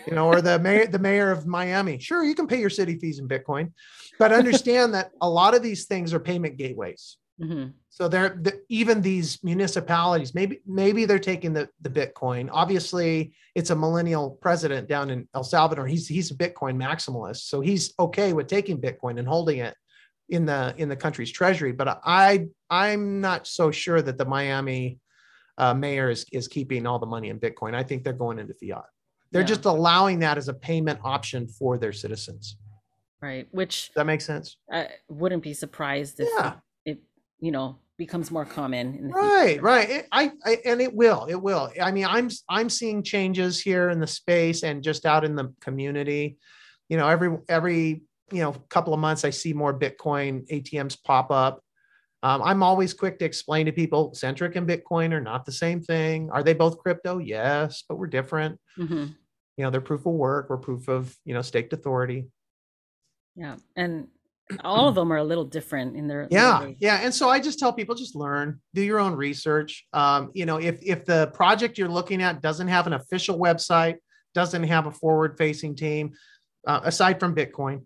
you know, or the mayor, the mayor of Miami, "Sure, you can pay your city fees in Bitcoin," but [laughs] understand that a lot of these things are payment gateways. Mhm. So they're the, even these municipalities, maybe maybe they're taking the the Bitcoin. Obviously, it's a millennial president down in El Salvador. He's he's a Bitcoin maximalist, so he's okay with taking Bitcoin and holding it in the in the country's treasury. But I I'm not so sure that the Miami uh, mayor is is keeping all the money in Bitcoin. I think they're going into fiat. They're Yeah. just allowing that as a payment option for their citizens. Right. Which Does that makes sense? I wouldn't be surprised if Yeah. it, you know, becomes more common in the right future. right It- I, I and it will it will i mean i'm i'm seeing changes here in the space and just out in the community you know every every you know couple of months i see more bitcoin atms pop up um, i'm always quick to explain to people centric and bitcoin are not the same thing. Are they both crypto? Yes but we're different. Mhm. you know they're proof of work. We're proof of you know staked authority. Yeah. And all of them are a little different in their yeah yeah and so i just tell people just learn do your own research. Um, you know if if the project you're looking at doesn't have an official website doesn't have a forward facing team uh, aside from bitcoin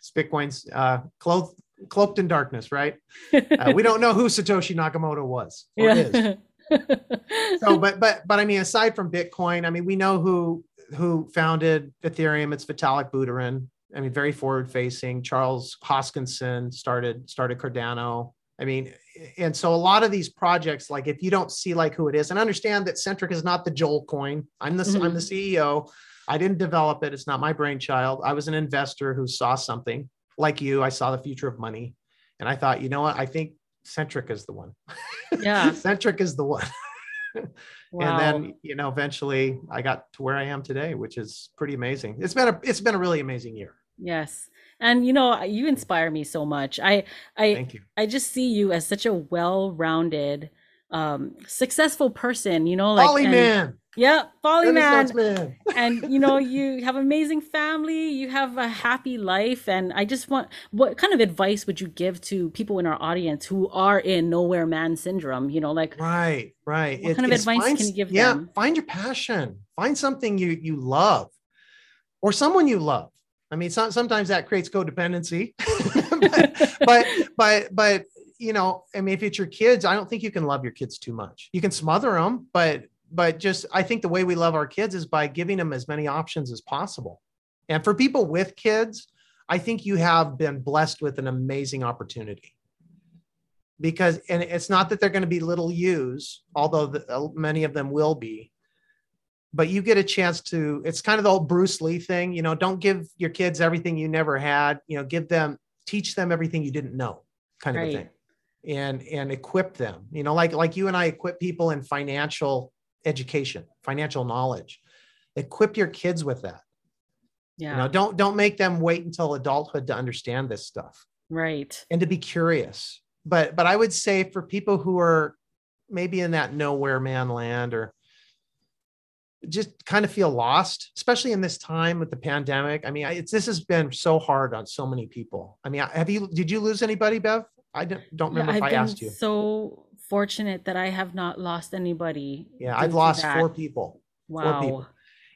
it's [laughs] bitcoin's uh, clothed cloaked in darkness right? [laughs] Uh, we don't know who satoshi nakamoto was or is. [laughs] So but but but i mean aside from bitcoin i mean we know who who founded ethereum. It's vitalik buterin. I mean very forward facing charles hoskinson started started cardano. I mean and so a lot of these projects like if you don't see like who it is and understand that centric is not the joel coin. I'm the i'm the ceo i didn't develop it. It's not my brainchild. I was an investor who saw something like you i saw the future of money and i thought you know what i think centric is the one Yeah. [laughs] centric is the one Wow. [laughs] and then you know eventually i got to where i am today which is pretty amazing it's been a it's been a really amazing year yes. And you know, you inspire me so much. I I thank you I just see you as such a well-rounded um successful person you know like Ollie man. Yeah folly man man. [laughs] and you know you have amazing family you have a happy life and i just want what kind of advice would you give to people in our audience who are in nowhere man syndrome you know like Right, right. What kind of advice find- can you give yeah, them? find your passion. Find something you you love, or someone you love. I mean, some, sometimes that creates codependency, [laughs] but, [laughs] but but but you know, I mean, if it's your kids, I don't think you can love your kids too much. You can smother them, but but just I think the way we love our kids is by giving them as many options as possible. And for people with kids, I think you have been blessed with an amazing opportunity because and it's not that they're going to be little U's, although the, uh, many of them will be. But you get a chance to. It's kind of the old Bruce Lee thing, you know. Don't give your kids everything you never had. You know, give them, teach them everything you didn't know, kind of a Right. thing, and and equip them. You know, like like you and I equip people in financial education, financial knowledge. Equip your kids with that. yeah You know, don't don't make them wait until adulthood to understand this stuff right and to be curious. But but I would say for people who are maybe in that nowhere man land or just kind of feel lost, especially in this time with the pandemic. I mean, it's this has been so hard on so many people. I mean, have you did you lose anybody, Bev? I don't, don't remember I've if I asked you. so fortunate that I have not lost anybody. Yeah, I've lost that. four people. Wow. people.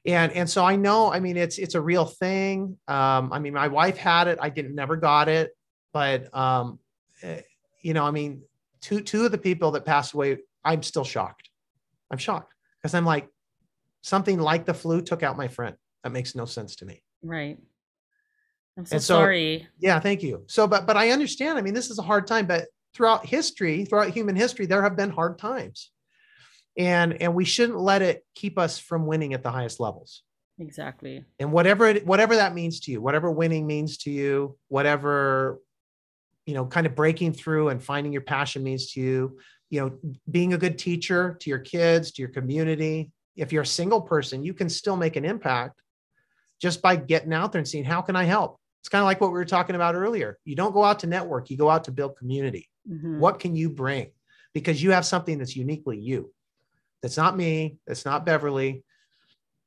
and and so i know i mean it's it's a real thing um i mean my wife had it i didn't never got it but um eh, you know i mean two two of the people that passed away i'm still shocked i'm shocked because i'm like something like the flu took out my friend that makes no sense to me Right. I'm so, so- sorry. yeah thank you so but but i understand i mean this is a hard time but throughout history throughout human history there have been hard times. And and we shouldn't let it keep us from winning at the highest levels. Exactly. and whatever it, whatever that means to you whatever winning means to you whatever you know kind of breaking through and finding your passion means to you you know being a good teacher to your kids to your community. If you're a single person you can still make an impact just by getting out there and seeing how can i help? It's kind of like what we were talking about earlier. You don't go out to network you go out to build community Mhm. what can you bring because you have something that's uniquely you that's not me that's not beverly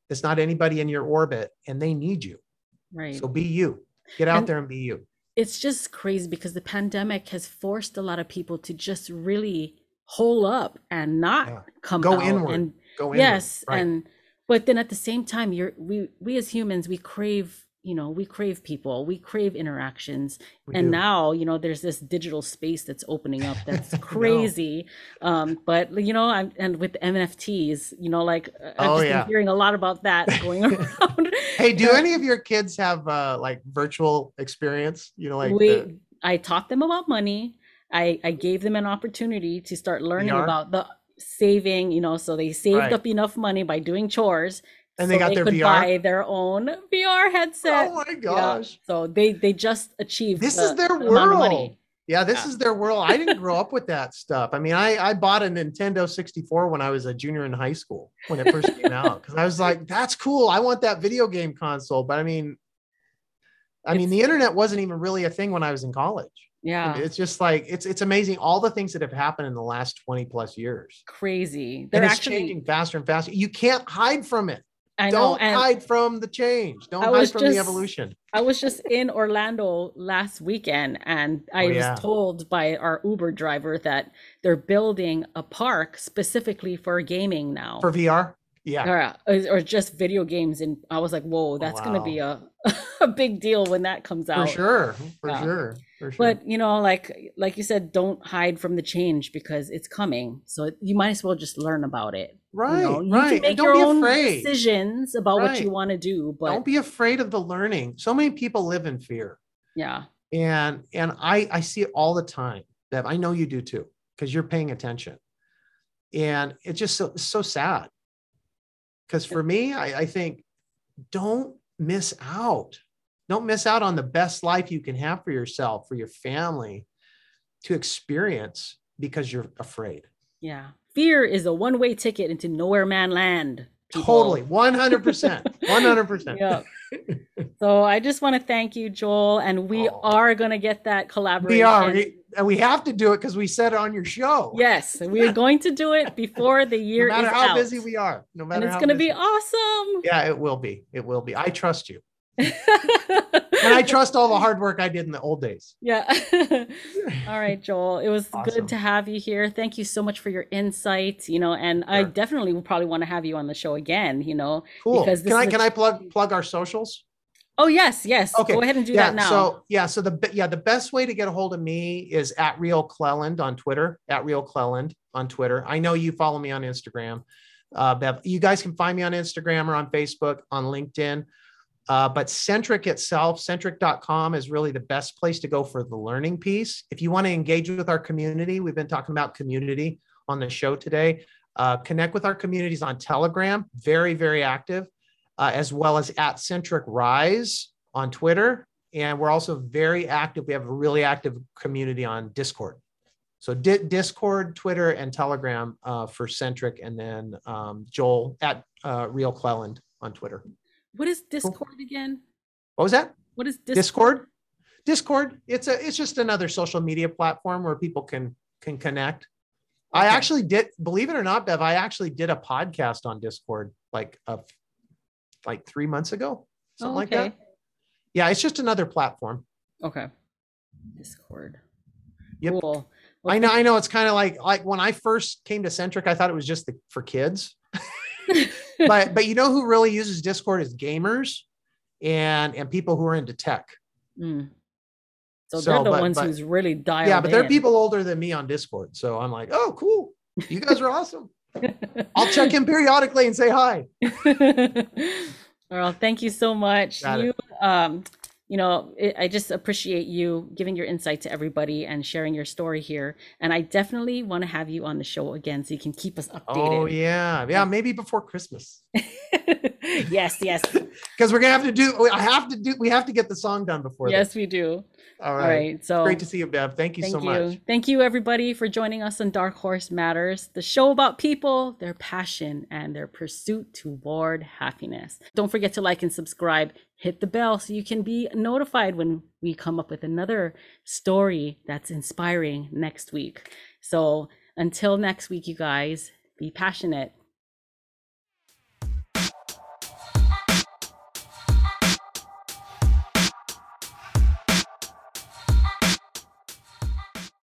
that's not anybody in your orbit and they need you Right. so be you get out And- there and be you it's just crazy because the pandemic has forced a lot of people to just really hole up and not Yeah. come Go out inward. and go in yes right. and but then at the same time you're we we as humans we crave you know we crave people we crave interactions We and do. now you know there's this digital space that's opening up that's [laughs] crazy um but you know i'm and with nfts you know like uh, i've Oh, just yeah. been hearing a lot about that going [laughs] around hey do any of your kids have uh like virtual experience you know like we the- i taught them about money i i gave them an opportunity to start learning VR? about the saving you know so they saved Right. up enough money by doing chores And they so got their could VR? buy their own vr headset. Oh my Yeah. gosh. So they they just achieved this the- is their the world. Yeah this Yeah. is their world. I didn't grow up with that stuff. I mean i i bought a nintendo 64 when i was a junior in high school when it first came out because i was like that's cool. I want that video game console. But i mean i mean the internet wasn't even really a thing when i was in college. Yeah. It's just like it's it's amazing all the things that have happened in the last 20 plus years. Crazy. They're it's actually changing faster and faster. You can't hide from it i know don't and hide from the change. Don't hide was from the evolution. I was just in Orlando last weekend and I Oh, was yeah. told by our Uber driver that they're building a park specifically for gaming now. for vr yeah. Or, uh, or just video games and I was like, "Whoa, that's going to be a [laughs] a big deal when that comes out. for sure for Yeah. sure for sure But, you know, like like you said, don't hide from the change because it's coming. So you might as well just learn about it. right you know, you right make don't your be own afraid decisions about what you want to do, but don't be afraid of the learning so many people live in fear yeah. and and i i see it all the time that i know you do too because you're paying attention and it's just so so sad because for me I, I think don't miss out don't miss out on the best life you can have for yourself for your family to experience because you're afraid Yeah. Fear is a one-way ticket into nowhere man land. people. totally 100% 100% [laughs] Yeah. So I just want to thank you, Joel, and we Oh. are gonna get that collaboration. we are and we have to do it because we said it on your show. Yes, we are going to do it [laughs] before the year no matter how out. busy we are. No matter and it's going to be awesome. Yeah, it will be. It will be. I trust you. [laughs] And I trust all the hard work I did in the old days. yeah. [laughs] All right, Joel. It was Awesome. good to have you here. Thank you so much for your insight. You know, and I definitely will probably want to have you on the show again. You know. Cool. Because Can I can I plug plug our socials? Oh yes, yes. Okay. Go ahead and do yeah. that now. So yeah. So the yeah the best way to get a hold of me is at Real Cleland on Twitter. At Real Cleland on Twitter. I know you follow me on Instagram. Uh, Bev, you guys can find me on Instagram or on Facebook, on LinkedIn. Uh, but Centric itself, centric.com is really the best place to go for the learning piece. If you want to engage with our community, we've been talking about community on the show today. Uh, connect with our communities on Telegram, very, very active, uh, as well as at Centric Rise on Twitter. And we're also very active. We have a really active community on Discord. So Di- Discord, Twitter, and Telegram uh, for Centric, and then um, Joel at uh, Real Cleland on Twitter. what is Discord again? What was that? What is Discord? Discord. Discord. It's a it's just another social media platform where people can can connect. I actually did, believe it or not, Bev. I actually did a podcast on Discord like a, like three months ago, something Oh, like that. Yeah, it's just another platform. Okay. Discord. Yep. Cool. I know, I know. It's kind of like like when I first came to Centric, I thought it was just the, for kids. [laughs] but but you know who really uses Discord is gamers and and people who are into tech. Mm. So, So, they're the but- ones but- who's really dialed yeah, but they're people older than me on Discord. So I'm like, oh, cool. You guys are [laughs] awesome. I'll check in periodically and say hi. [laughs] well, thank you so much. Got it. you, um, you know, it, I just appreciate you giving your insight to everybody and sharing your story here. And I definitely want to have you on the show again so you can keep us updated. Oh yeah, yeah, maybe before Christmas [laughs] yes, yes, [laughs] because we're gonna have to do. I have to do. We have to get the song done before. yes, we do. All All right. right. So Great to see you, Bev. Thank you Thank so you. much. Thank you, everybody, for joining us on Dark Horse Matters, the show about people, their passion, and their pursuit toward happiness. Don't forget to like and subscribe. Hit the bell so you can be notified when we come up with another story that's inspiring next week. So until next week, you guys, be passionate